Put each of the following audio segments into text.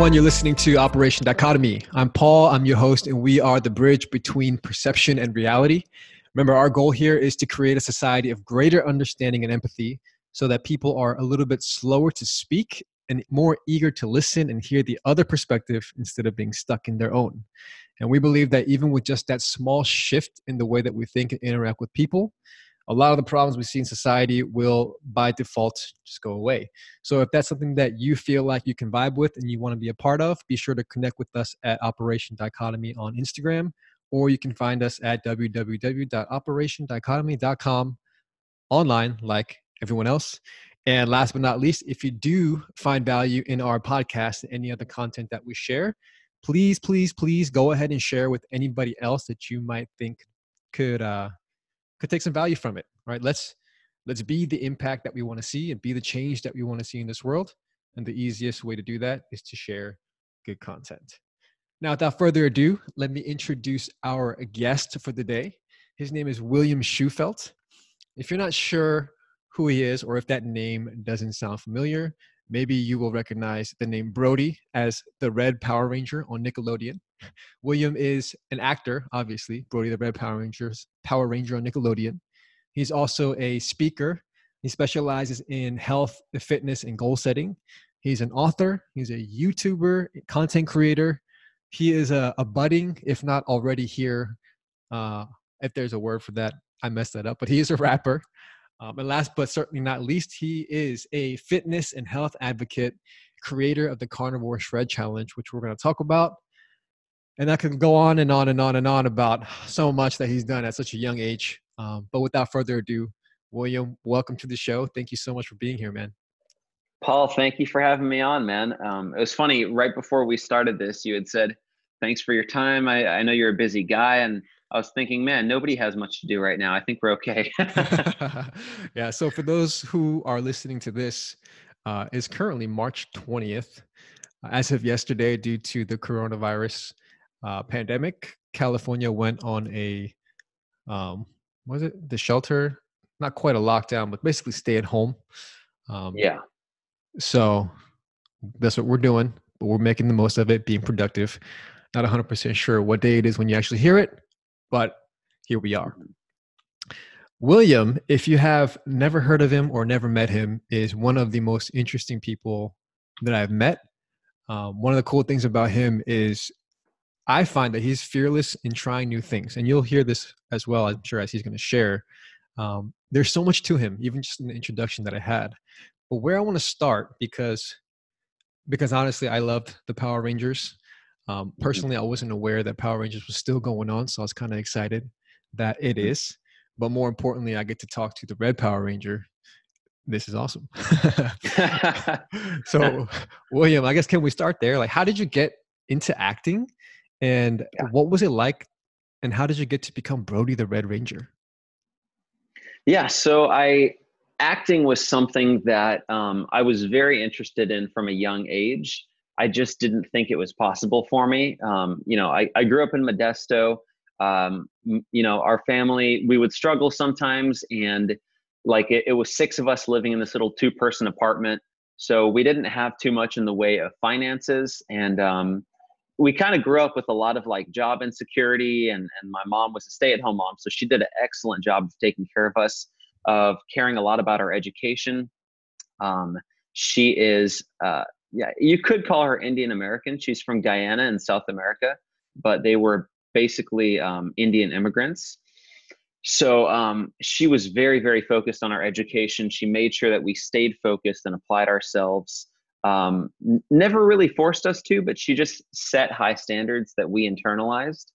everyone. You're listening to Operation Dichotomy. I'm Paul. I'm your host, and we are the bridge between perception and reality. Remember, our goal here is to create a society of greater understanding and empathy so that people are a little bit slower to speak and more eager to listen and hear the other perspective instead of being stuck in their own. And we believe that even with just that small shift in the way that we think and interact with people, a lot of the problems we see in society will by default just go away. So if that's something that you feel like you can vibe with and you want to be a part of, be sure to connect with us at Operation Dichotomy on Instagram, or you can find us at www.operationdichotomy.com online, like everyone else. And last but not least, if you do find value in our podcast and any other content that we share, please, please, please go ahead and share with anybody else that you might think could uh, could take some value from it right? Let's let's be the impact that we want to see and be the change that we want to see in this world. And the easiest way to do that is to share good content. Now without further ado let me introduce our guest for the day. His name is william Shewfelt. If you're not sure who he is or if that name doesn't sound familiar maybe you will recognize the name brody as the red power ranger on nickelodeon William is an actor, obviously. Brody the Red Power Rangers, Power Ranger on Nickelodeon. He's also a speaker. He specializes in health, fitness, and goal setting. He's an author. He's a YouTuber, content creator. He is a, a budding, if not already here. Uh, if there's a word for that, I messed that up. But he is a rapper. Um, and last but certainly not least, he is a fitness and health advocate, creator of the Carnivore Shred Challenge, which we're going to talk about and I can go on and on and on and on about so much that he's done at such a young age. Um, but without further ado, William, welcome to the show. Thank you so much for being here, man. Paul, thank you for having me on, man. Um, it was funny right before we started this, you had said, "Thanks for your time. I, I know you're a busy guy," and I was thinking, man, nobody has much to do right now. I think we're okay. yeah. So for those who are listening to this, uh, is currently March 20th. As of yesterday, due to the coronavirus, uh, pandemic, California went on a um, was it the shelter? Not quite a lockdown, but basically stay at home. Um, yeah. So that's what we're doing, but we're making the most of it, being productive. Not 100% sure what day it is when you actually hear it, but here we are. William, if you have never heard of him or never met him, is one of the most interesting people that I've met. Um, one of the cool things about him is I find that he's fearless in trying new things, and you'll hear this as well. I'm sure as he's going to share. Um, there's so much to him, even just in the introduction that I had. But where I want to start, because because honestly, I loved the Power Rangers. Um, mm-hmm. personally, I wasn't aware that Power Rangers was still going on, so I was kind of excited that it mm-hmm. But more importantly, I get to talk to the Red Power Ranger. This is awesome. so, William, I guess can we start there? Like, how did you get into acting? And yeah. what was it like? And how did you get to become Brody the Red Ranger? Yeah, so I acting was something that um, I was very interested in from a young age. I just didn't think it was possible for me. Um, you know, I, I grew up in Modesto. Um, you know, our family, we would struggle sometimes. And like it, it was six of us living in this little two person apartment. So we didn't have too much in the way of finances. And, um, we kind of grew up with a lot of like job insecurity and, and my mom was a stay-at-home mom so she did an excellent job of taking care of us of caring a lot about our education. Um, she is uh, yeah you could call her indian american. She's from guyana in south america but they were basically um, indian immigrants. So um, she was very very focused on our education. She made sure that we stayed focused and applied ourselves um, never really forced us to, but she just set high standards that we internalized.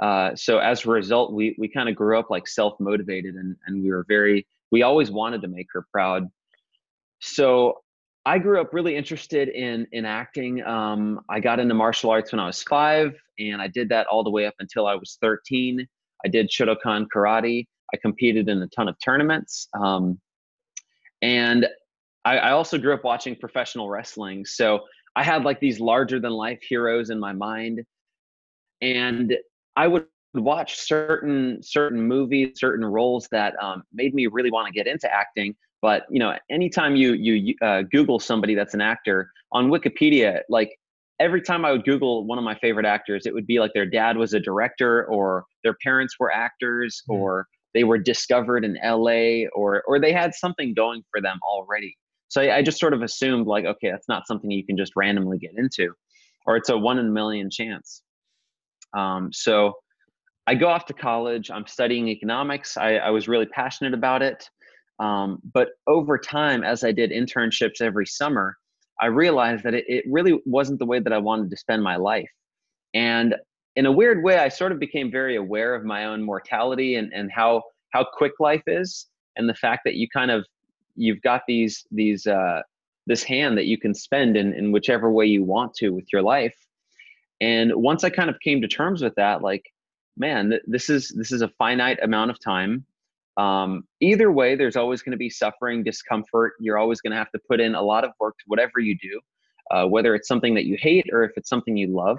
Uh, so as a result, we we kind of grew up like self motivated, and and we were very we always wanted to make her proud. So I grew up really interested in in acting. Um, I got into martial arts when I was five, and I did that all the way up until I was thirteen. I did Shotokan karate. I competed in a ton of tournaments. Um, and I, I also grew up watching professional wrestling. So I had like these larger than life heroes in my mind. And I would watch certain certain movies, certain roles that um, made me really want to get into acting. But you know, anytime you you uh, Google somebody that's an actor on Wikipedia, like every time I would Google one of my favorite actors, it would be like their dad was a director or their parents were actors mm. or they were discovered in LA or or they had something going for them already. So I, just sort of assumed like, okay, that's not something you can just randomly get into, or it's a one in a million chance. Um, so I go off to college. I'm studying economics. I, I was really passionate about it. Um, but over time, as I did internships every summer, I realized that it, it really wasn't the way that I wanted to spend my life. And in a weird way, I sort of became very aware of my own mortality and, and how how quick life is, and the fact that you kind of you've got these these uh, this hand that you can spend in in whichever way you want to with your life. And once I kind of came to terms with that, like, man, th- this is this is a finite amount of time. Um, either way, there's always going to be suffering, discomfort. You're always going to have to put in a lot of work to whatever you do, uh, whether it's something that you hate or if it's something you love.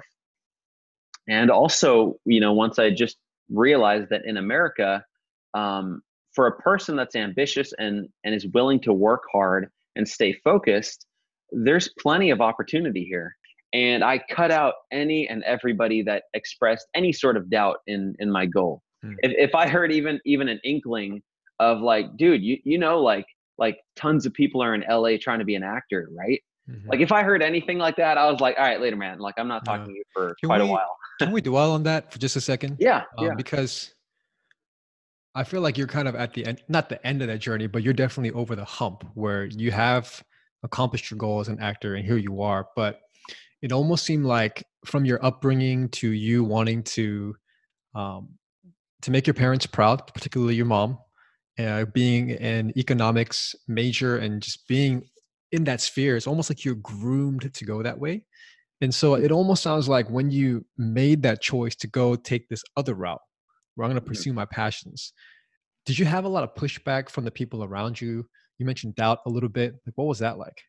And also, you know, once I just realized that in America, um, for a person that's ambitious and and is willing to work hard and stay focused, there's plenty of opportunity here. And I cut out any and everybody that expressed any sort of doubt in in my goal. Hmm. If if I heard even even an inkling of like, dude, you you know, like like tons of people are in LA trying to be an actor, right? Mm-hmm. Like if I heard anything like that, I was like, all right, later, man. Like I'm not talking to you for can quite we, a while. can we dwell on that for just a second? Yeah, um, yeah. Because I feel like you're kind of at the end, not the end of that journey, but you're definitely over the hump where you have accomplished your goal as an actor and here you are. But it almost seemed like from your upbringing to you wanting to um, to make your parents proud, particularly your mom, uh, being an economics major and just being in that sphere, it's almost like you're groomed to go that way. And so it almost sounds like when you made that choice to go take this other route, where I'm going to pursue my passions, did you have a lot of pushback from the people around you? You mentioned doubt a little bit. Like, what was that like?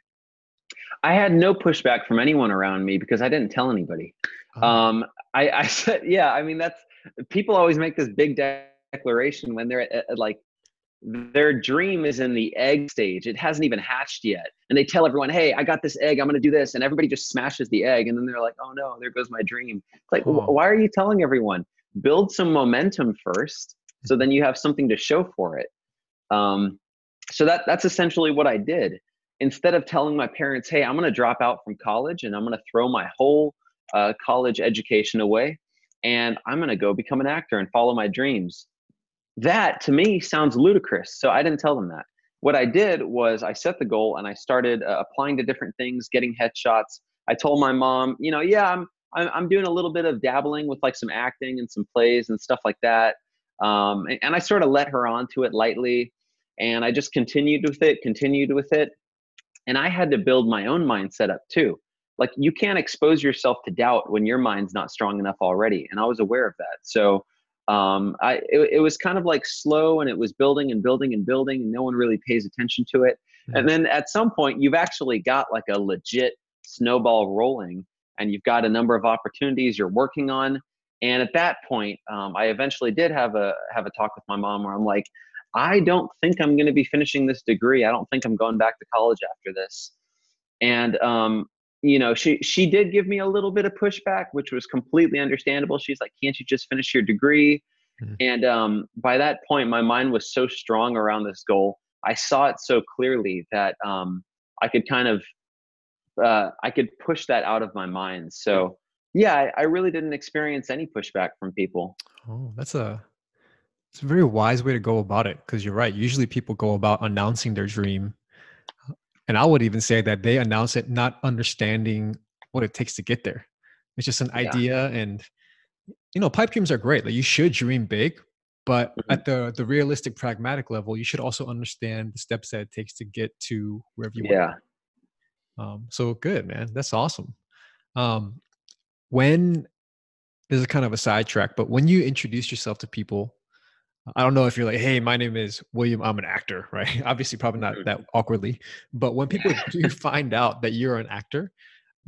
I had no pushback from anyone around me because I didn't tell anybody. Oh. Um, I, I said, yeah, I mean, that's people always make this big declaration when they're at, at, like their dream is in the egg stage. It hasn't even hatched yet. And they tell everyone, hey, I got this egg. I'm going to do this. And everybody just smashes the egg. And then they're like, oh no, there goes my dream. It's like, oh. why are you telling everyone? Build some momentum first. So then you have something to show for it. Um, so that that's essentially what I did. Instead of telling my parents, hey, I'm going to drop out from college and I'm going to throw my whole uh, college education away and I'm going to go become an actor and follow my dreams that to me sounds ludicrous. So I didn't tell them that. What I did was I set the goal and I started uh, applying to different things, getting headshots. I told my mom, you know, yeah, I'm, I'm, I'm doing a little bit of dabbling with like some acting and some plays and stuff like that. Um, and, and I sort of let her onto it lightly. And I just continued with it, continued with it. And I had to build my own mindset up too. Like you can't expose yourself to doubt when your mind's not strong enough already. And I was aware of that. So um, I it, it, was kind of like slow and it was building and building and building and no one really pays attention to it. Mm-hmm. And then at some point you've actually got like a legit snowball rolling and you've got a number of opportunities you're working on. And at that point, um, I eventually did have a have a talk with my mom where I'm like, I don't think I'm going to be finishing this degree. I don't think I'm going back to college after this. And um, you know she she did give me a little bit of pushback which was completely understandable she's like can't you just finish your degree mm-hmm. and um, by that point my mind was so strong around this goal i saw it so clearly that um, i could kind of uh, i could push that out of my mind so yeah I, I really didn't experience any pushback from people oh that's a it's a very wise way to go about it because you're right usually people go about announcing their dream and I would even say that they announce it not understanding what it takes to get there. It's just an yeah. idea, and you know, pipe dreams are great. Like you should dream big, but mm-hmm. at the the realistic, pragmatic level, you should also understand the steps that it takes to get to wherever you yeah. want. Um, so good, man. That's awesome. Um, when this is kind of a sidetrack, but when you introduce yourself to people I don't know if you're like, hey, my name is William, I'm an actor, right? Obviously, probably not mm-hmm. that awkwardly. But when people do find out that you're an actor,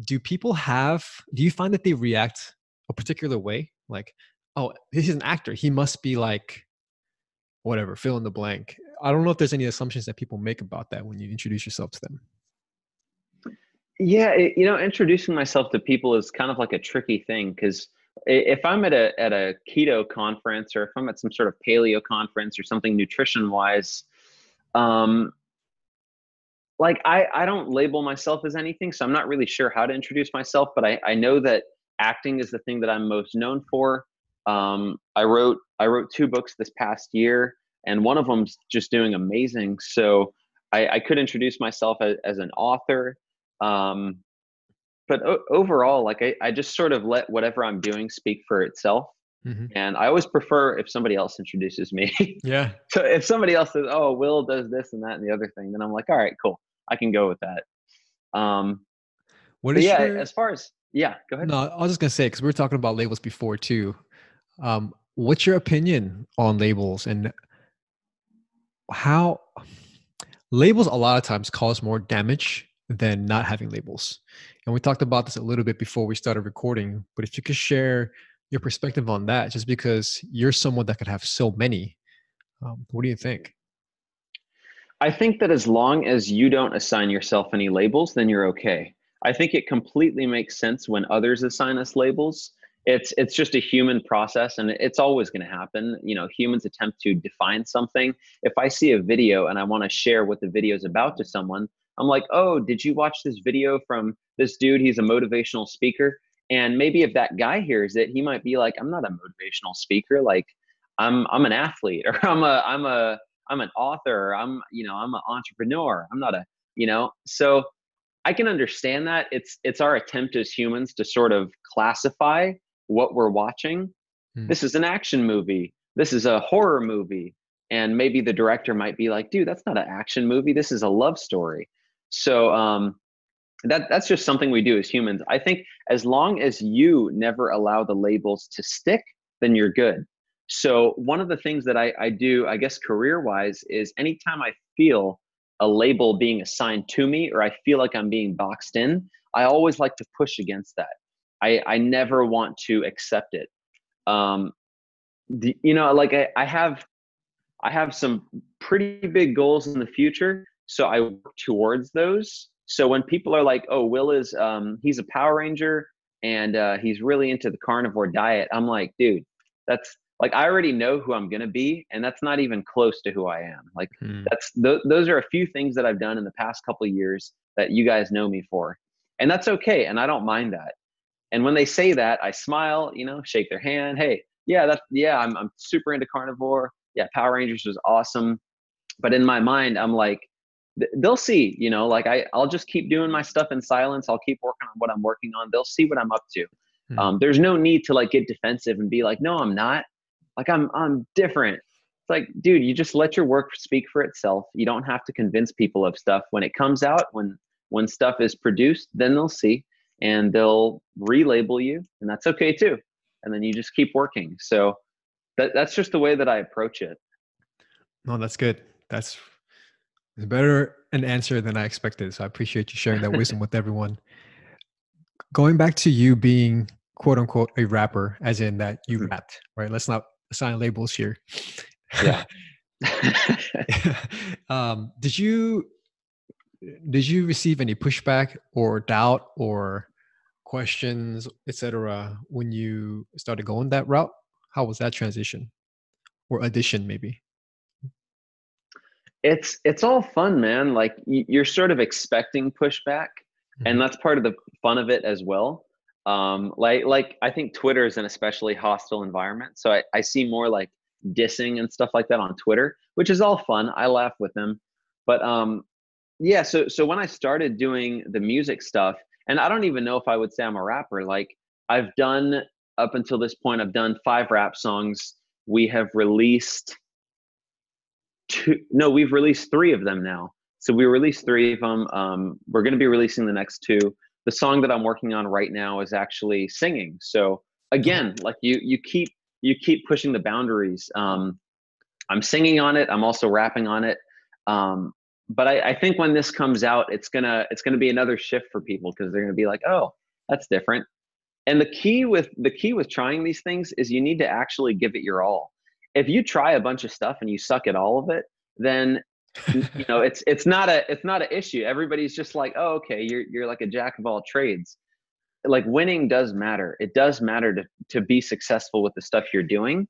do people have, do you find that they react a particular way? Like, oh, he's an actor. He must be like, whatever, fill in the blank. I don't know if there's any assumptions that people make about that when you introduce yourself to them. Yeah, it, you know, introducing myself to people is kind of like a tricky thing because if I'm at a at a keto conference or if I'm at some sort of paleo conference or something nutrition wise, um, like I I don't label myself as anything, so I'm not really sure how to introduce myself. But I I know that acting is the thing that I'm most known for. Um, I wrote I wrote two books this past year, and one of them's just doing amazing. So I, I could introduce myself as, as an author. Um, but o- overall, like I, I just sort of let whatever I'm doing speak for itself. Mm-hmm. And I always prefer if somebody else introduces me. Yeah. so if somebody else says, "Oh, Will does this and that and the other thing," then I'm like, "All right, cool. I can go with that." Um, what is yeah? Your... As far as yeah, go ahead. No, I was just gonna say because we were talking about labels before too. Um, what's your opinion on labels and how labels a lot of times cause more damage than not having labels? And we talked about this a little bit before we started recording, but if you could share your perspective on that, just because you're someone that could have so many, um, what do you think? I think that as long as you don't assign yourself any labels, then you're okay. I think it completely makes sense when others assign us labels. It's it's just a human process and it's always going to happen. You know, humans attempt to define something. If I see a video and I want to share what the video is about to someone, I'm like, "Oh, did you watch this video from this dude? He's a motivational speaker." And maybe if that guy hears it, he might be like, "I'm not a motivational speaker. Like, I'm I'm an athlete or I'm a I'm a I'm an author. I'm you know I'm an entrepreneur. I'm not a you know." So I can understand that. It's it's our attempt as humans to sort of classify what we're watching. Hmm. This is an action movie. This is a horror movie. And maybe the director might be like, dude, that's not an action movie. This is a love story. So um, that that's just something we do as humans. I think as long as you never allow the labels to stick, then you're good. So one of the things that I, I do, I guess career wise, is anytime I feel a label being assigned to me or I feel like I'm being boxed in, I always like to push against that. I, I never want to accept it. Um, the, you know, like I, I have, I have some pretty big goals in the future. So I work towards those. So when people are like, "Oh, Will is um, he's a Power Ranger and uh, he's really into the carnivore diet," I'm like, dude, that's like I already know who I'm gonna be, and that's not even close to who I am. Like hmm. that's th- those are a few things that I've done in the past couple years that you guys know me for, and that's okay, and I don't mind that. And when they say that, I smile, you know, shake their hand. Hey, yeah, that's yeah, I'm I'm super into carnivore. Yeah, Power Rangers was awesome, but in my mind, I'm like, they'll see you know like i i'll just keep doing my stuff in silence. I'll keep working on what i'm working on. They'll see what i'm up to. Hmm. um, there's no need to like get defensive and be like no i'm not. Like i'm i'm different. It's like dude you just let your work speak for itself. You don't have to convince people of stuff. When it comes out when when stuff is produced then they'll see and they'll relabel you and that's okay too. And then you just keep working. So that, that's just the way that i approach it. No that's good. That's it's better an answer than I expected. So I appreciate you sharing that wisdom with everyone. Going back to you being quote unquote a rapper, as in that you mm-hmm. rapped, right? Let's not assign labels here. Yeah. um, did you did you receive any pushback or doubt or questions, etc., when you started going that route? How was that transition or addition, maybe? It's it's all fun man. Like you're sort of expecting pushback mm-hmm. and that's part of the fun of it as well. Um like like i think twitter is an especially hostile environment. So i, I see more like dissing and stuff like that on twitter which is all fun. I laugh with them. But um yeah so so when i started doing the music stuff and i don't even know if i would say i'm a rapper like i've done up until this point i've done five rap songs. We have released two no we've released three of them now. So we released three of them. Um, we're going to be releasing the next two. The song that i'm working on right now is actually singing. So again like you you keep you keep pushing the boundaries. Um, i'm singing on it. I'm also rapping on it. Um, but I, I think when this comes out it's gonna it's gonna be another shift for people because they're gonna be like oh that's different. And the key with the key with trying these things is you need to actually give it your all if you try a bunch of stuff and you suck at all of it, then you know, it's it's not a it's not an issue. Everybody's just like, oh, okay, you're you're like a jack of all trades. Like winning does matter. It does matter to to be successful with the stuff you're doing.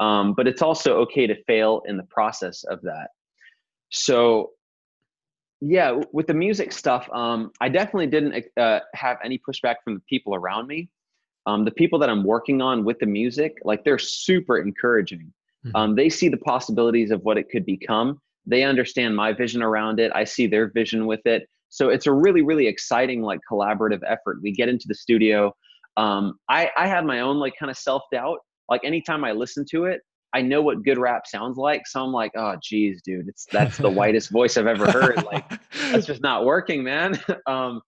Um, but it's also okay to fail in the process of that. So yeah, with the music stuff, um, I definitely didn't uh, have any pushback from the people around me. Um, the people that I'm working on with the music, like they're super encouraging. Mm-hmm. Um, they see the possibilities of what it could become. They understand my vision around it. I see their vision with it. So it's a really, really exciting, like collaborative effort. We get into the studio. Um, I, I have my own like kind of self doubt. Like anytime I listen to it, I know what good rap sounds like. So I'm like, oh geez, dude, it's that's the whitest voice I've ever heard. Like that's just not working, man. um,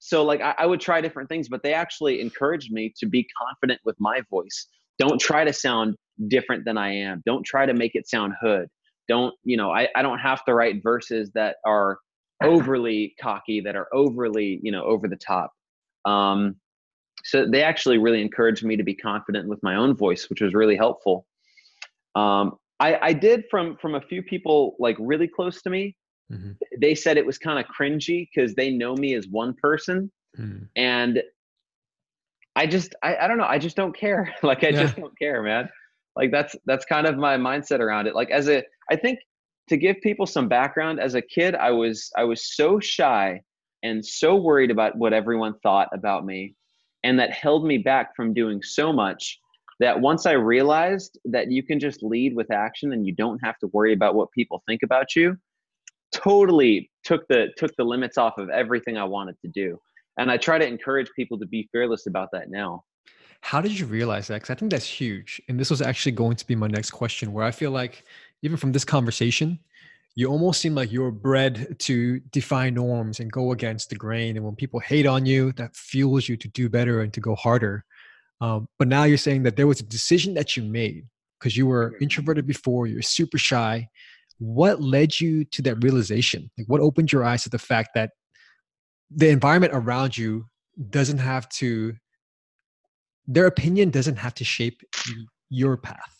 so like I, I, would try different things, but they actually encouraged me to be confident with my voice. Don't try to sound different than I am. Don't try to make it sound hood. Don't, you know, I, I don't have to write verses that are overly cocky, that are overly, you know, over the top. Um, so they actually really encouraged me to be confident with my own voice, which was really helpful. Um, I, I did from from a few people like really close to me. Mm-hmm. They said it was kind of cringy because they know me as one person, mm. and I just I, I don't know. I just don't care. like I yeah. just don't care, man. Like that's that's kind of my mindset around it. Like as a I think to give people some background as a kid i was i was so shy and so worried about what everyone thought about me and that held me back from doing so much that once I realized that you can just lead with action and you don't have to worry about what people think about you, totally took the took the limits off of everything I wanted to do. And I try to encourage people to be fearless about that now. How did you realize that? Because I think that's huge. And this was actually going to be my next question, where I feel like even from this conversation, you almost seem like you're bred to defy norms and go against the grain. And when people hate on you, that fuels you to do better and to go harder. Um, but now you're saying that there was a decision that you made because you were mm-hmm. introverted before, you're super shy. What led you to that realization? Like, what opened your eyes to the fact that the environment around you doesn't have to, their opinion doesn't have to shape your path?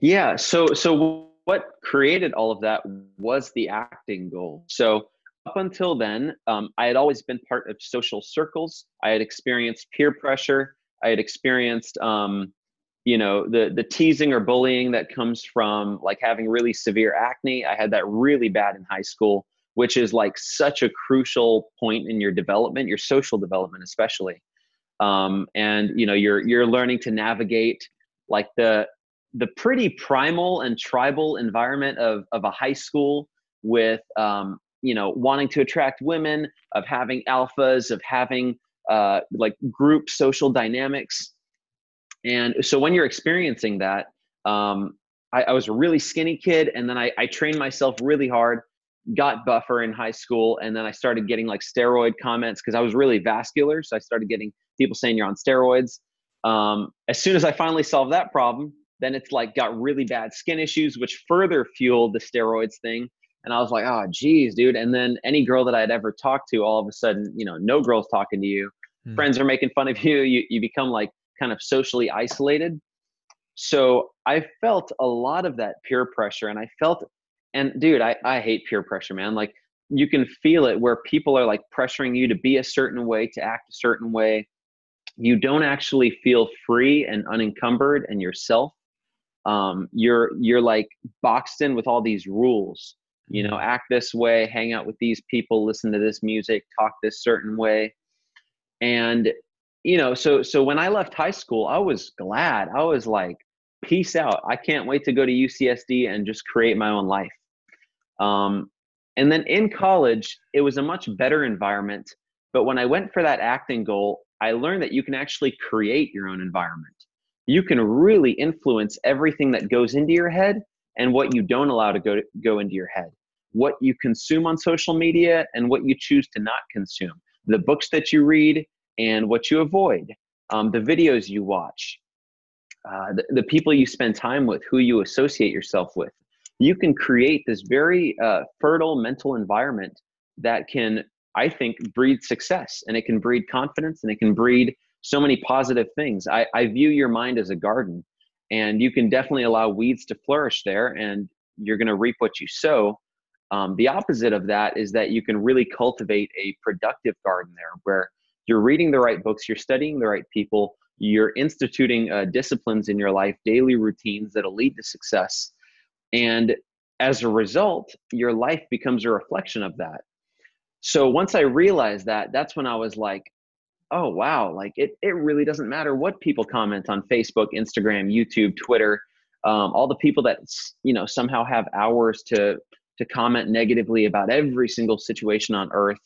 Yeah. So, so what created all of that was the acting goal. So up until then, um, I had always been part of social circles. I had experienced peer pressure. I had experienced, um, you know, the the teasing or bullying that comes from like having really severe acne. I had that really bad in high school, which is like such a crucial point in your development, your social development, especially. Um, and you know, you're you're learning to navigate like the the pretty primal and tribal environment of of a high school with um, you know wanting to attract women of having alphas of having uh, like group social dynamics and so when you're experiencing that um, I, I, was a really skinny kid and then I, I trained myself really hard got buffer in high school and then i started getting like steroid comments because i was really vascular so i started getting people saying you're on steroids um, as soon as i finally solved that problem then it's like got really bad skin issues which further fueled the steroids thing and I was like, oh, geez, dude. And then any girl that I'd ever talked to, all of a sudden, you know, no girl's talking to you. Mm. Friends are making fun of you. You you become like kind of socially isolated. So I felt a lot of that peer pressure, and I felt, and dude, I I hate peer pressure, man. Like you can feel it where people are like pressuring you to be a certain way, to act a certain way. You don't actually feel free and unencumbered and yourself. Um, you're you're like boxed in with all these rules you know act this way hang out with these people listen to this music talk this certain way and you know so so when i left high school i was glad. I was like peace out. I can't wait to go to ucsd and just create my own life. Um, and then in college it was a much better environment but when i went for that acting goal i learned that you can actually create your own environment. You can really influence everything that goes into your head and what you don't allow to go, go into your head. What you consume on social media and what you choose to not consume, the books that you read and what you avoid, um, the videos you watch, uh, the, the, people you spend time with, who you associate yourself with. You can create this very uh, fertile mental environment that can, I think, breed success and it can breed confidence and it can breed so many positive things. I, I view your mind as a garden and you can definitely allow weeds to flourish there and you're going to reap what you sow. Um, the opposite of that is that you can really cultivate a productive garden there where you're reading the right books, you're studying the right people, you're instituting uh, disciplines in your life, daily routines that'll lead to success. And as a result, your life becomes a reflection of that. So once I realized that, that's when I was like, oh, wow, like it, it really doesn't matter what people comment on Facebook, Instagram, YouTube, Twitter, um, all the people that, you know, somehow have hours to, to comment negatively about every single situation on earth.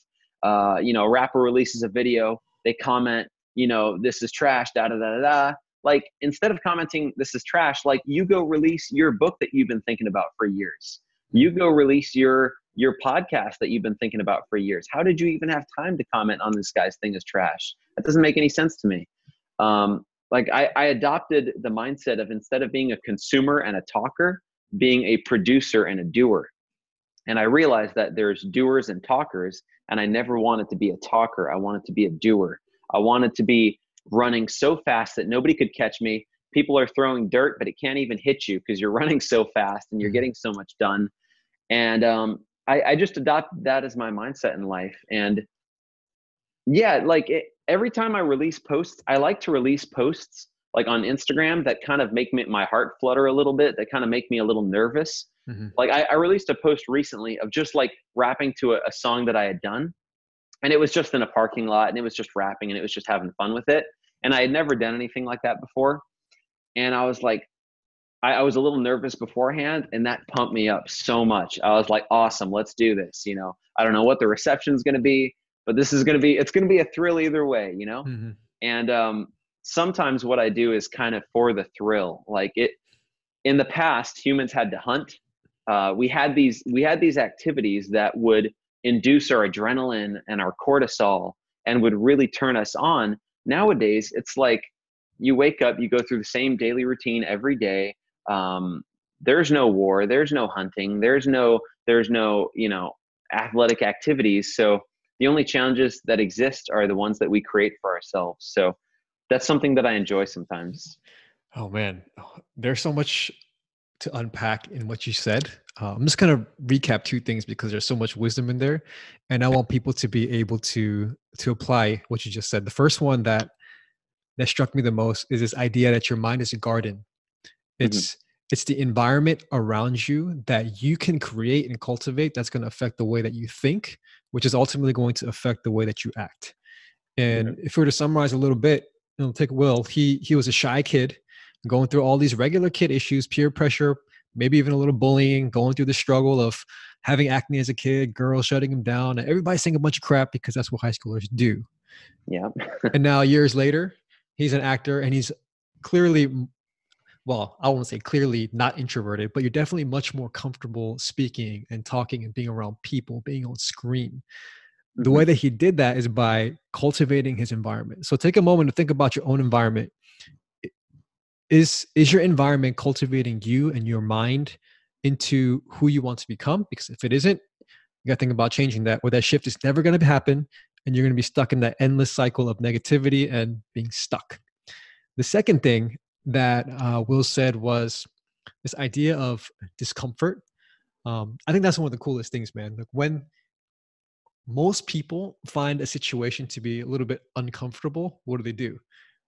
Uh, you know, a rapper releases a video, they comment, you know, this is trash, da da da da. Like instead of commenting this is trash, like you go release your book that you've been thinking about for years. You go release your your podcast that you've been thinking about for years. How did you even have time to comment on this guy's thing is trash? That doesn't make any sense to me. Um, like I, I adopted the mindset of instead of being a consumer and a talker, being a producer and a doer. And I realized that there's doers and talkers, and I never wanted to be a talker. I wanted to be a doer. I wanted to be running so fast that nobody could catch me. People are throwing dirt, but it can't even hit you because you're running so fast and you're mm-hmm. getting so much done. And um, I, I, just adopted that as my mindset in life. And yeah, like it, every time I release posts, I like to release posts like on Instagram that kind of make me, my heart flutter a little bit, that kind of make me a little nervous. Mm-hmm. Like I, I, released a post recently of just like rapping to a, a song that I had done and it was just in a parking lot and it was just rapping and it was just having fun with it and i had never done anything like that before and i was like I, I, was a little nervous beforehand and that pumped me up so much i was like awesome let's do this you know i don't know what the reception is going to be but this is going to be it's going to be a thrill either way you know mm-hmm. and um, sometimes what i do is kind of for the thrill like it in the past humans had to hunt uh, we had these we had these activities that would induce our adrenaline and our cortisol and would really turn us on. Nowadays, it's like you wake up, you go through the same daily routine every day. Um, there's no war, there's no hunting, there's no there's no you know athletic activities. So the only challenges that exist are the ones that we create for ourselves. So that's something that I enjoy sometimes. Oh man, there's so much to unpack in what you said. Uh, I'm just going to recap two things because there's so much wisdom in there, and I want people to be able to to apply what you just said. The first one that that struck me the most is this idea that your mind is a garden. It's mm-hmm. it's the environment around you that you can create and cultivate that's going to affect the way that you think, which is ultimately going to affect the way that you act. And mm-hmm. if we were to summarize a little bit, you know, take Will. He he was a shy kid going through all these regular kid issues, peer pressure, maybe even a little bullying, going through the struggle of having acne as a kid, girls shutting him down, and everybody saying a bunch of crap because that's what high schoolers do. Yeah. and now years later, he's an actor and he's clearly well, I won't say clearly not introverted, but you're definitely much more comfortable speaking and talking and being around people, being on screen. The mm-hmm. way that he did that is by cultivating his environment. So take a moment to think about your own environment. Is is your environment cultivating you and your mind into who you want to become? Because if it isn't you got to think about changing that or that shift is never going to happen and you're going to be stuck in that endless cycle of negativity and being stuck. The second thing that uh, will said was this idea of discomfort. Um, i think that's one of the coolest things man. Like when most people find a situation to be a little bit uncomfortable what do they do?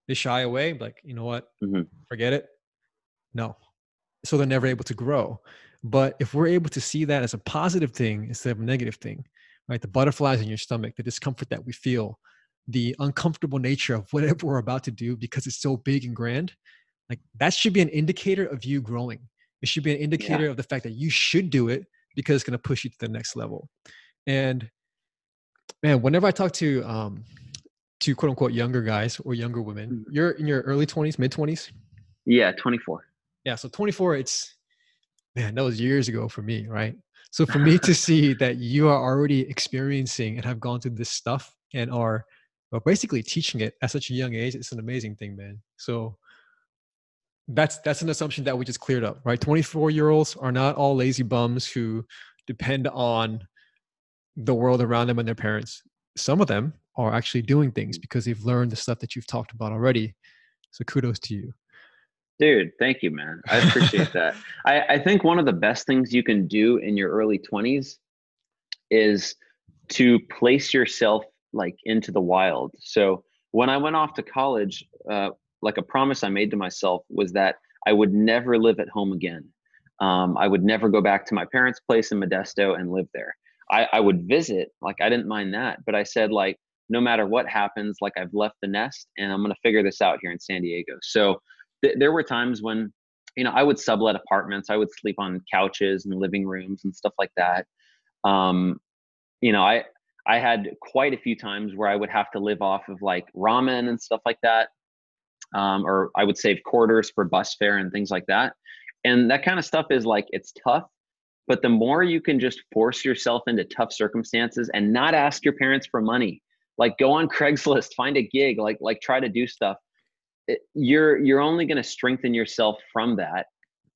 They shy away like you know what? Mm-hmm. forget it. No. So they're never able to grow. But if we're able to see that as a positive thing instead of a negative thing right the butterflies in your stomach the discomfort that we feel the uncomfortable nature of whatever we're about to do because it's so big and grand like that should be an indicator of you growing. It should be an indicator yeah. of the fact that you should do it because it's going to push you to the next level. And man whenever i talk to um, to quote unquote younger guys or younger women. Mm. You're in your early 20s, mid 20s? Yeah, 24. Yeah, so 24, it's, man, that was years ago for me, right? So for me to see that you are already experiencing and have gone through this stuff and are well, basically teaching it at such a young age, it's an amazing thing, man. So that's that's an assumption that we just cleared up, right? 24 year olds are not all lazy bums who depend on the world around them and their parents. Some of them are actually doing things because they've learned the stuff that you've talked about already. So kudos to you. Dude, thank you, man. I appreciate that. I, I think one of the best things you can do in your early 20s is to place yourself like into the wild. So when I went off to college, uh, like a promise I made to myself was that I would never live at home again. Um, I would never go back to my parents' place in Modesto and live there. I, I would visit, like I didn't mind that, but I said like no matter what happens, like I've left the nest and I'm gonna figure this out here in San Diego. So th- there were times when you know I would sublet apartments, I would sleep on couches and living rooms and stuff like that. Um, you know, I I had quite a few times where I would have to live off of like ramen and stuff like that. Um, or I would save quarters for bus fare and things like that. And that kind of stuff is like, it's tough, but the more you can just force yourself into tough circumstances and not ask your parents for money, like go on Craigslist, find a gig, like, like try to do stuff. It, you're, you're only going to strengthen yourself from that.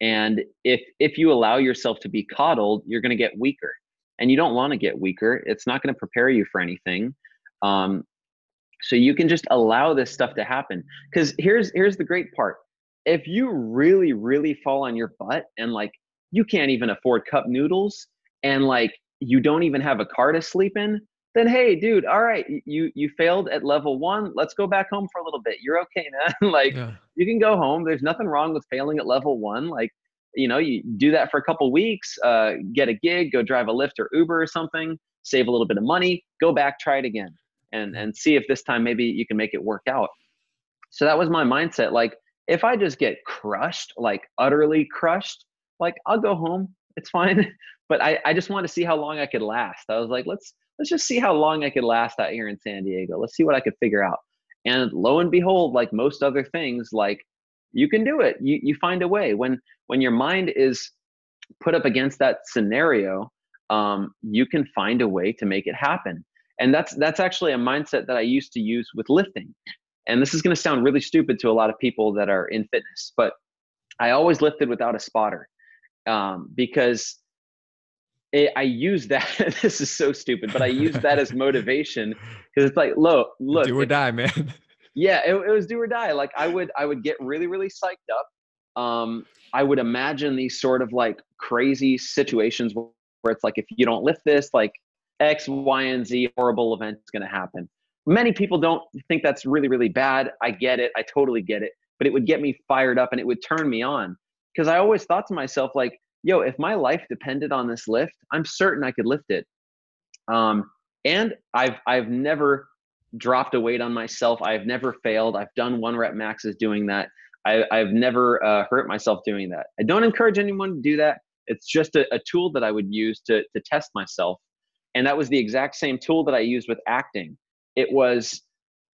And if, if you allow yourself to be coddled, you're going to get weaker and you don't want to get weaker. It's not going to prepare you for anything. Um, so you can just allow this stuff to happen. Because here's here's the great part: if you really really fall on your butt and like you can't even afford cup noodles and like you don't even have a car to sleep in, then hey, dude, all right, you you failed at level one. Let's go back home for a little bit. You're okay, man. like yeah. you can go home. There's nothing wrong with failing at level one. Like you know you do that for a couple weeks uh, get a gig go drive a lyft or uber or something save a little bit of money go back try it again and and see if this time maybe you can make it work out so that was my mindset like if i just get crushed like utterly crushed like i'll go home it's fine. But i i just want to see how long i could last. I was like let's let's just see how long i could last out here in san diego. Let's see what i could figure out. And lo and behold like most other things like you can do it. You you find a way. When when your mind is put up against that scenario um, you can find a way to make it happen. And that's that's actually a mindset that i used to use with lifting. And this is going to sound really stupid to a lot of people that are in fitness but i always lifted without a spotter um, because it, i use that this is so stupid but i use that as motivation because it's like look look do or die man. Yeah it, it was do or die like i would i would get really really psyched up um i would imagine these sort of like crazy situations where it's like if you don't lift this like x y and z horrible event is going to happen. Many people don't think that's really really bad i get it i totally get it but it would get me fired up and it would turn me on because i always thought to myself like yo if my life depended on this lift i'm certain i could lift it um and i've i've never dropped a weight on myself. I've never failed. I've done one rep maxes doing that. I, have never uh, hurt myself doing that. I don't encourage anyone to do that. It's just a, a tool that I would use to, to test myself. And that was the exact same tool that I used with acting. It was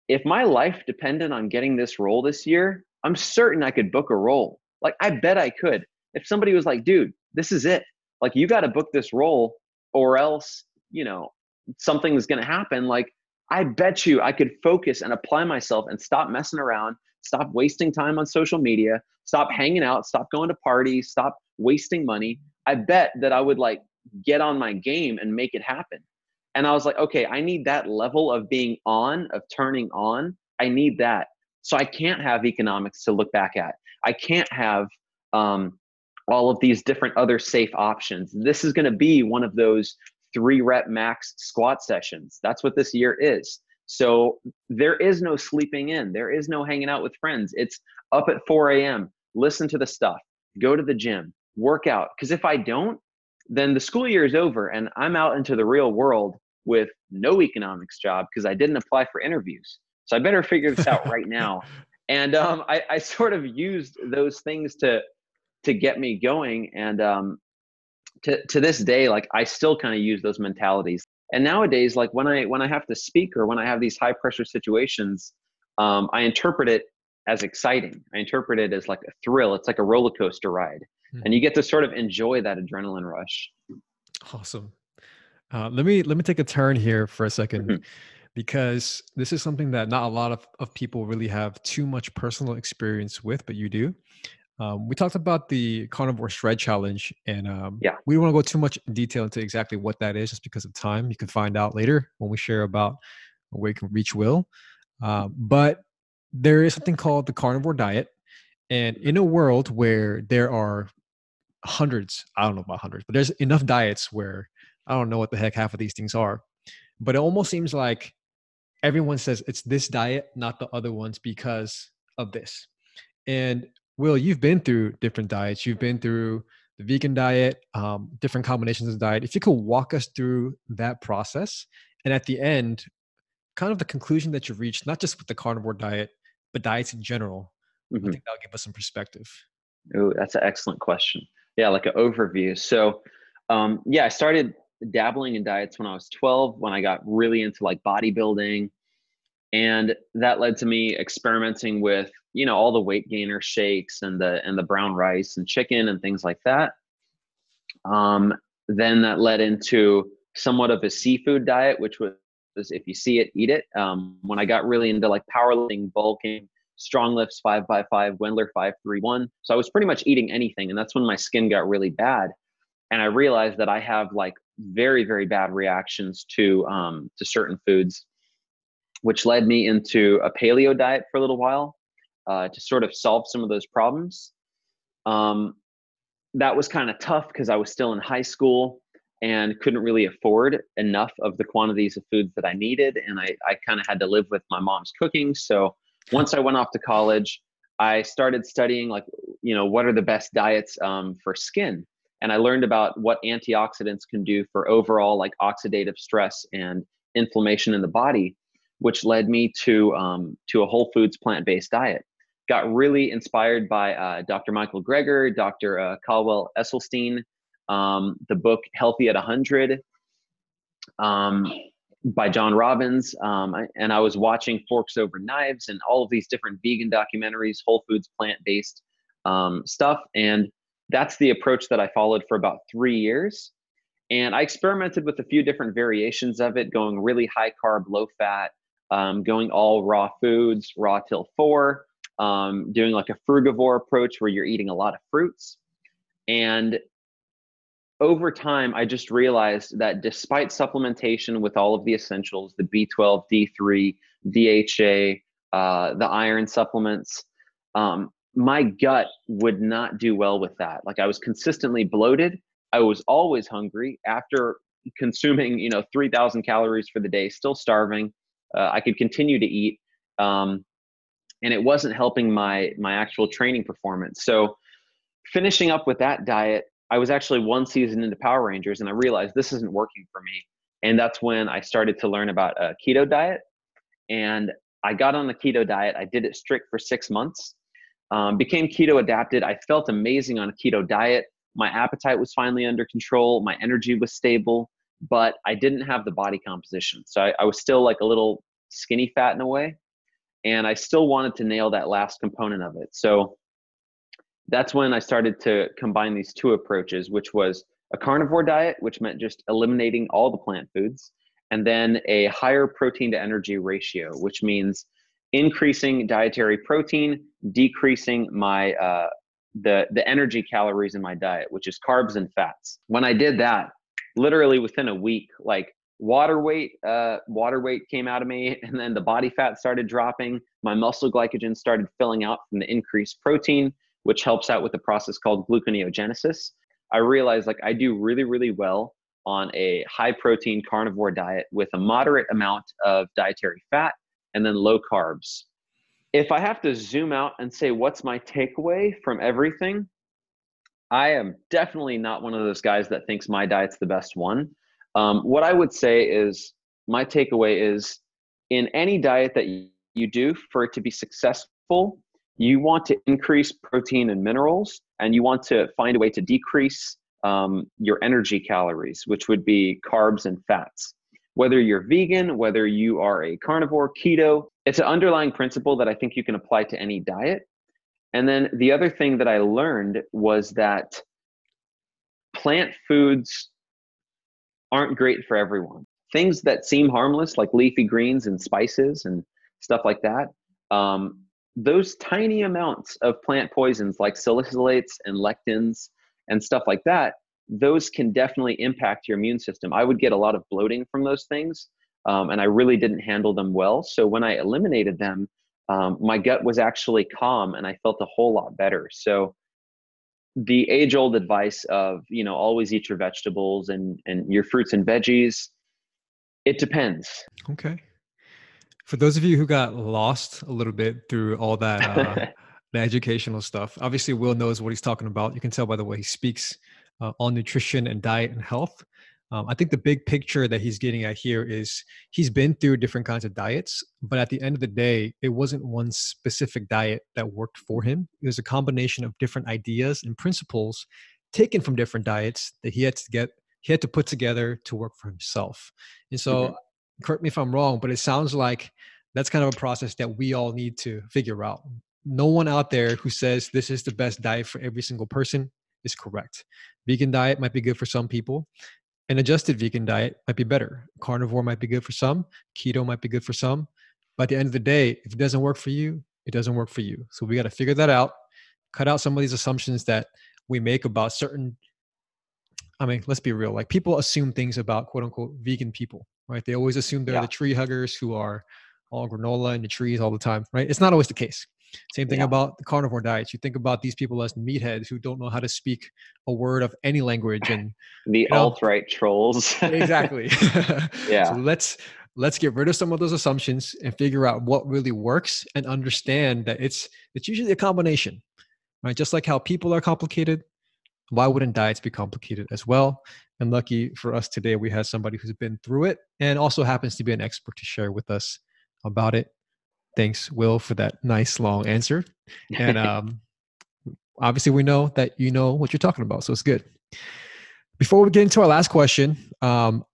if my life depended on getting this role this year, I'm certain I could book a role. Like, I bet I could. If somebody was like, dude, this is it. Like, you got to book this role or else, you know, something's going to happen. Like, I bet you I could focus and apply myself and stop messing around, stop wasting time on social media, stop hanging out, stop going to parties, stop wasting money. I bet that I would like get on my game and make it happen. And I was like, okay, I need that level of being on, of turning on. I need that. So I can't have economics to look back at. I can't have um, all of these different other safe options. This is going to be one of those three rep max squat sessions. That's what this year is. So there is no sleeping in, there is no hanging out with friends. It's up at 4 a.m., listen to the stuff, go to the gym, work out. Because if I don't, then the school year is over and I'm out into the real world with no economics job because I didn't apply for interviews. So I better figure this out right now. And um, I, I, sort of used those things to to get me going. And um, to, to this day like i still kind of use those mentalities. And nowadays like when i when i have to speak or when i have these high pressure situations um, i interpret it as exciting. I interpret it as like a thrill. It's like a roller coaster ride. Mm-hmm. and you get to sort of enjoy that adrenaline rush. Awesome. Uh, let me let me take a turn here for a 2nd mm-hmm. Because this is something that not a lot of, of people really have too much personal experience with but you do um, we talked about the carnivore shred challenge, and um, yeah, we don't want to go too much in detail into exactly what that is, just because of time. You can find out later when we share about where you can reach Will. Uh, but there is something called the carnivore diet, And in a world where there are hundreds, I don't know about hundreds, but there's enough diets where I don't know what the heck half of these things are. But it almost seems like everyone says it's this diet, not the other ones because of this. And Will, you've been through different diets. You've been through the vegan diet, um, different combinations of diet. If you could walk us through that process, and at the end, kind of the conclusion that you've reached, not just with the carnivore diet, but diets in general, mm-hmm. I think that'll give us some perspective. Oh, that's an excellent question. Yeah, like an overview. So, um, yeah, I started dabbling in diets when I was 12, when I got really into like bodybuilding. And that led to me experimenting with, you know, all the weight gainer shakes and the and the brown rice and chicken and things like that. Um, then that led into somewhat of a seafood diet, which was if you see it, eat it. Um, when I got really into like powerlifting, bulking, strong lifts, five by five, Wendler five three one. So I was pretty much eating anything, and that's when my skin got really bad, and I realized that I have like very very bad reactions to um, to certain foods, which led me into a paleo diet for a little while uh, to sort of solve some of those problems. Um, that was kind of tough because I was still in high school and couldn't really afford enough of the quantities of foods that I needed. And I, I kind of had to live with my mom's cooking. So once I went off to college, I started studying like, you know, what are the best diets um, for skin? And I learned about what antioxidants can do for overall like oxidative stress and inflammation in the body, which led me to um, to a whole foods plant based diet. Got really inspired by uh, Dr. Michael Greger, Dr. Uh, Caldwell Esselstyn, um, the book Healthy at 100 um, by John Robbins. Um, and I was watching Forks Over Knives and all of these different vegan documentaries, whole foods, plant based um, stuff. And that's the approach that I followed for about three years. And I experimented with a few different variations of it, going really high carb, low fat, um, going all raw foods, raw till four, um, doing like a frugivore approach where you're eating a lot of fruits. And over time, I just realized that despite supplementation with all of the essentials, the B12, D3, DHA, uh, the iron supplements, um, my gut would not do well with that. Like I was consistently bloated. I was always hungry after consuming, you know, 3,000 calories for the day, still starving. Uh, I could continue to eat. Um, and it wasn't helping my my actual training performance. So finishing up with that diet, I was actually one season into Power Rangers and I realized this isn't working for me. And that's when I started to learn about a keto diet. And I got on the keto diet. I did it strict for six months, um, became keto adapted. I felt amazing on a keto diet. My appetite was finally under control. My energy was stable, but I didn't have the body composition. So I, I was still like a little skinny fat in a way. And I still wanted to nail that last component of it. So that's when I started to combine these two approaches, which was a carnivore diet, which meant just eliminating all the plant foods, and then a higher protein to energy ratio, which means increasing dietary protein, decreasing my uh, the the energy calories in my diet, which is carbs and fats. When I did that, literally within a week, like water weight uh, water weight came out of me, and then the body fat started dropping. My muscle glycogen started filling out from the increased protein which helps out with a process called gluconeogenesis. I realized like I do really, really well on a high protein carnivore diet with a moderate amount of dietary fat and then low carbs. If I have to zoom out and say what's my takeaway from everything, I am definitely not one of those guys that thinks my diet's the best one. Um, what I would say is my takeaway is in any diet that you do for it to be successful, you want to increase protein and minerals, and you want to find a way to decrease um, your energy calories, which would be carbs and fats. Whether you're vegan, whether you are a carnivore, keto, it's an underlying principle that I think you can apply to any diet. And then the other thing that I learned was that plant foods aren't great for everyone. Things that seem harmless, like leafy greens and spices and stuff like that, um, those tiny amounts of plant poisons like salicylates and lectins and stuff like that, those can definitely impact your immune system. I would get a lot of bloating from those things, um, and I really didn't handle them well. So when I eliminated them, um, my gut was actually calm and I felt a whole lot better. So the age old advice of, you know, always eat your vegetables and, and your fruits and veggies, it depends. Okay. For those of you who got lost a little bit through all that, uh, the educational stuff, obviously Will knows what he's talking about. You can tell by the way he speaks uh, on nutrition and diet and health. Um, I think the big picture that he's getting at here is he's been through different kinds of diets, but at the end of the day, it wasn't one specific diet that worked for him. It was a combination of different ideas and principles taken from different diets that he had to get he had to put together to work for himself. And so, mm-hmm. correct me if I'm wrong, but it sounds like that's kind of a process that we all need to figure out. No one out there who says this is the best diet for every single person is correct. Vegan diet might be good for some people an adjusted vegan diet might be better. Carnivore might be good for some, keto might be good for some. But at the end of the day, if it doesn't work for you, it doesn't work for you. So we got to figure that out, cut out some of these assumptions that we make about certain. I mean, let's be real. Like people assume things about quote unquote vegan people, right? They always assume they're yeah. the tree huggers who are all granola in the trees all the time, right? It's not always the case. Same thing yeah. about the carnivore diets. You think about these people as meatheads who don't know how to speak a word of any language and the you know, alt-right trolls. exactly. yeah. So let's let's get rid of some of those assumptions and figure out what really works and understand that it's it's usually a combination. Right? Just like how people are complicated, why wouldn't diets be complicated as well? And lucky for us today, we have somebody who's been through it and also happens to be an expert to share with us about it. Thanks, Will, for that nice long answer. And um, obviously, we know that you know what you're talking about, so it's good. Before we get into our last question, um,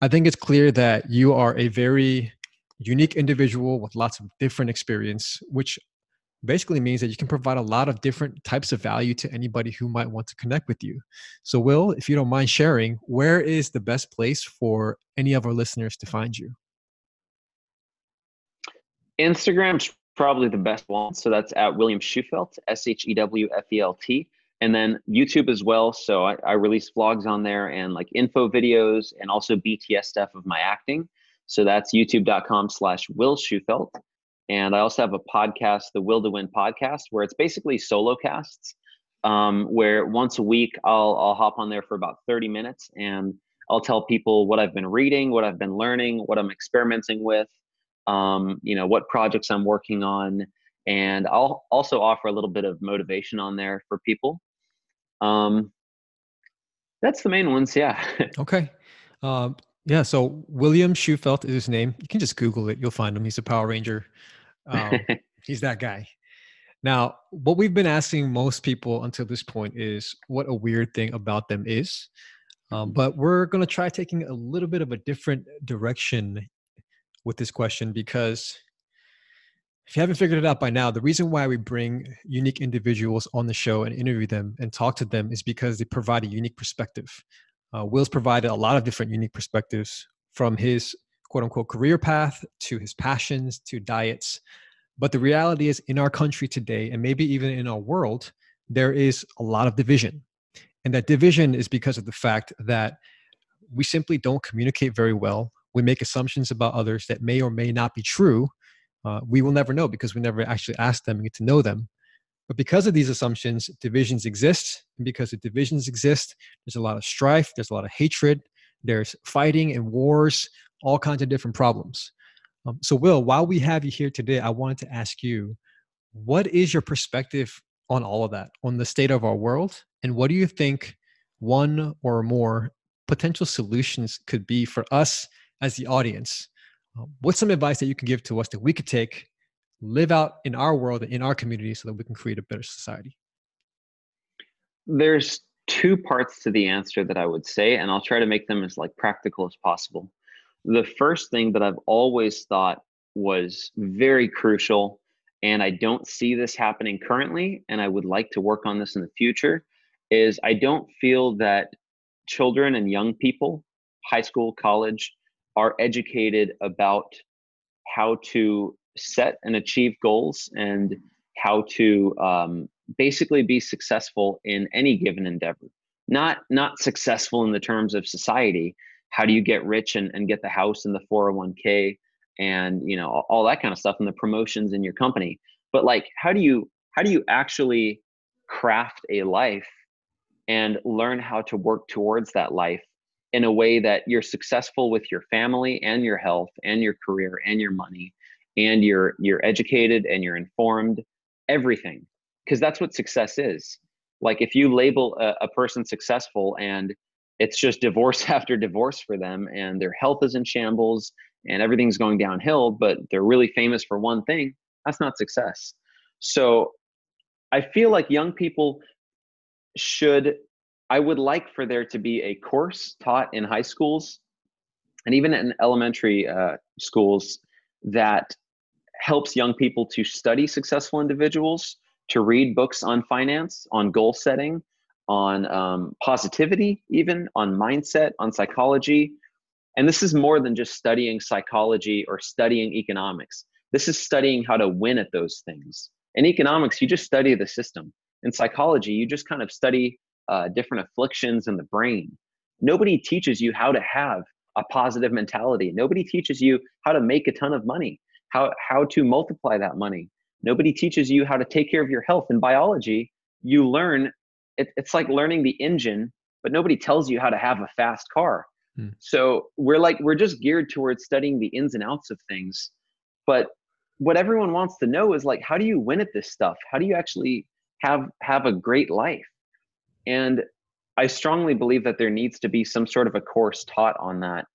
I think it's clear that you are a very unique individual with lots of different experience, which basically means that you can provide a lot of different types of value to anybody who might want to connect with you. So, Will, if you don't mind sharing, where is the best place for any of our listeners to find you? Instagram's probably the best one. So that's at William Shewfelt, S H E W F E L T. And then YouTube as well. So I, I, release vlogs on there and like info videos and also BTS stuff of my acting. So that's youtube.com slash Will Shewfelt. And I also have a podcast, the Will to Win podcast, where it's basically solo casts, um, where once a week I'll, I'll hop on there for about 30 minutes and I'll tell people what I've been reading, what I've been learning, what I'm experimenting with, um, you know, what projects I'm working on. And I'll also offer a little bit of motivation on there for people. Um, that's the main ones. Yeah. okay. Um, yeah. So William Shewfelt is his name. You can just Google it. You'll find him. He's a Power Ranger. Um, he's that guy. Now, what we've been asking most people until this point is what a weird thing about them is. Um, mm-hmm. but we're going to try taking a little bit of a different direction with this question because if you haven't figured it out by now, the reason why we bring unique individuals on the show and interview them and talk to them is because they provide a unique perspective. Uh, Will's provided a lot of different unique perspectives from his quote unquote career path to his passions to diets. But the reality is, in our country today, and maybe even in our world, there is a lot of division. And that division is because of the fact that we simply don't communicate very well we make assumptions about others that may or may not be true. Uh, we will never know because we never actually ask them and get to know them. But because of these assumptions, divisions exist. And because the divisions exist, there's a lot of strife, there's a lot of hatred, there's fighting and wars, all kinds of different problems. Um, so, Will, while we have you here today, I wanted to ask you what is your perspective on all of that, on the state of our world? And what do you think one or more potential solutions could be for us as the audience, uh, what's some advice that you can give to us that we could take, live out in our world and in our community so that we can create a better society? There's two parts to the answer that I would say, and I'll try to make them as like practical as possible. The first thing that I've always thought was very crucial, and I don't see this happening currently, and I would like to work on this in the future, is I don't feel that children and young people, high school, college, are educated about how to set and achieve goals and how to um, basically be successful in any given endeavor. Not not successful in the terms of society how do you get rich and, and get the house and the 401k and you know all that kind of stuff and the promotions in your company. But like how do you how do you actually craft a life and learn how to work towards that life in a way that you're successful with your family and your health and your career and your money and you're you're educated and you're informed everything. Because that's what success is. Like if you label a, a person successful and it's just divorce after divorce for them and their health is in shambles and everything's going downhill but they're really famous for one thing that's not success. So i feel like young people should i would like for there to be a course taught in high schools and even in elementary uh, schools that helps young people to study successful individuals to read books on finance on goal setting on um, positivity even on mindset on psychology. And this is more than just studying psychology or studying economics. This is studying how to win at those things. In economics you just study the system. In psychology you just kind of study uh, different afflictions in the brain. Nobody teaches you how to have a positive mentality. Nobody teaches you how to make a ton of money how how to multiply that money. Nobody teaches you how to take care of your health. In biology you learn it, it's like learning the engine but nobody tells you how to have a fast car. Hmm. so we're like we're just geared towards studying the ins and outs of things. But what everyone wants to know is like how do you win at this stuff? How do you actually have have a great life and i strongly believe that there needs to be some sort of a course taught on that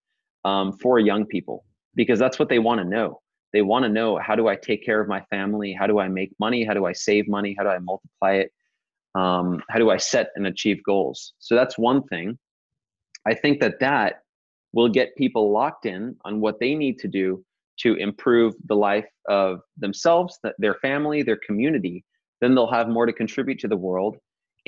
um, for young people because that's what they want to know. They want to know how do i take care of my family? How do i make money? How do i save money? How do i multiply it? Um, how do i set and achieve goals? So that's one thing. I think that that will get people locked in on what they need to do to improve the life of themselves, their family, their community, then they'll have more to contribute to the world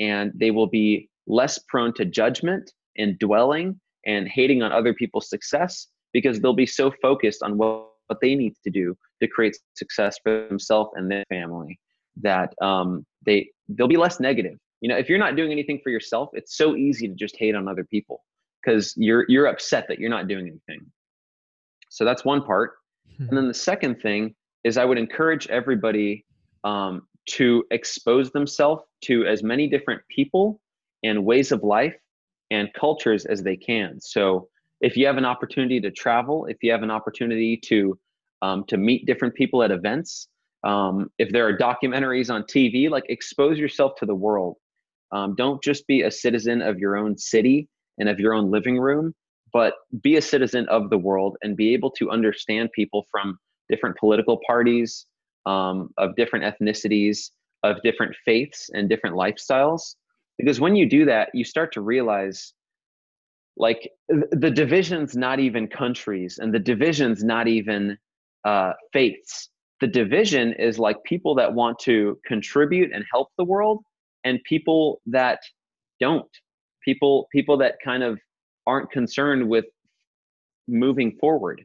and they will be less prone to judgment and dwelling and hating on other people's success because they'll be so focused on what, what they need to do to create success for themselves and their family that um, they they'll be less negative. You know, if you're not doing anything for yourself, it's so easy to just hate on other people because you're you're upset that you're not doing anything. So that's one part. And then the second thing is I would encourage everybody um, to expose themselves to as many different people and ways of life and cultures as they can. So if you have an opportunity to travel, if you have an opportunity to um, to meet different people at events, um, if there are documentaries on TV, like expose yourself to the world. Um, don't just be a citizen of your own city and of your own living room, but be a citizen of the world and be able to understand people from different political parties, um, of different ethnicities, of different faiths and different lifestyles. Because when you do that, you start to realize like the division's not even countries and the division's not even uh, faiths. The division is like people that want to contribute and help the world and people that don't. People people that kind of aren't concerned with moving forward.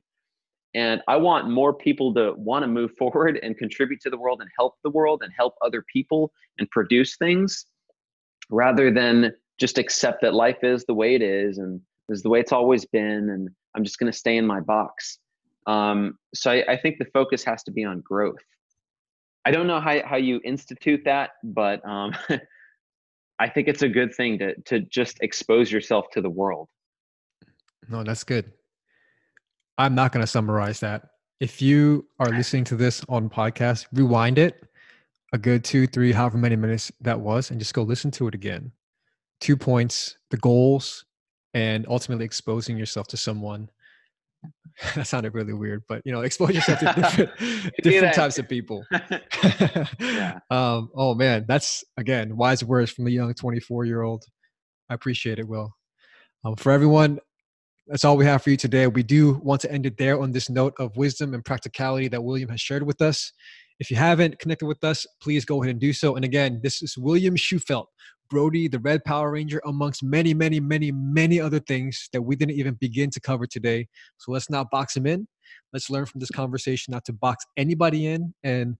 And I want more people to want to move forward and contribute to the world and help the world and help other people and produce things rather than just accept that life is the way it is and is the way it's always been and I'm just going to stay in my box. Um, so I, I, think the focus has to be on growth. I don't know how, how you institute that, but um, I think it's a good thing to, to just expose yourself to the world. No, that's good. I'm not going to summarize that. If you are listening to this on podcast, rewind it a good two, three, however many minutes that was, and just go listen to it again. Two points, the goals, and ultimately exposing yourself to someone. that sounded really weird, but you know, expose yourself to different, different types of people. yeah. um, oh man, that's again wise words from a young 24 year old. I appreciate it, Will. Um, for everyone that's all we have for you today. We do want to end it there on this note of wisdom and practicality that William has shared with us. If you haven't connected with us, please go ahead and do so. And again, this is William Shewfelt, Brody, the Red Power Ranger, amongst many, many, many, many other things that we didn't even begin to cover today. So let's not box him in. Let's learn from this conversation not to box anybody in and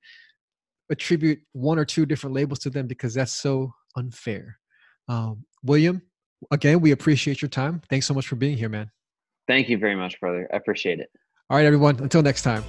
attribute one or two different labels to them because that's so unfair. Um, William, again, we appreciate your time. Thanks so much for being here, man. Thank you very much, brother. I appreciate it. All right, everyone. Until next time.